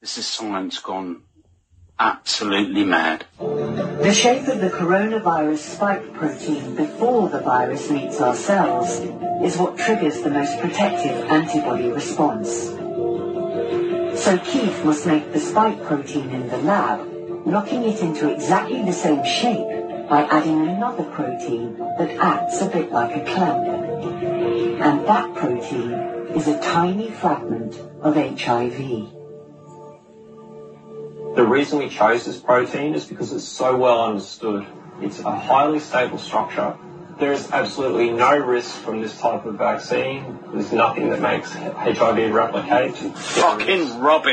This is science gone absolutely mad. The shape of the coronavirus spike protein before the virus meets our cells is what triggers the most protective antibody response. So Keith must make the spike protein in the lab, knocking it into exactly the same shape by adding another protein that acts a bit like a clamp. And that protein is a tiny fragment of HIV. The reason we chose this protein is because it's so well understood. It's a highly stable structure. There is absolutely no risk from this type of vaccine. There's nothing that makes HIV replicate. Fucking rubbish.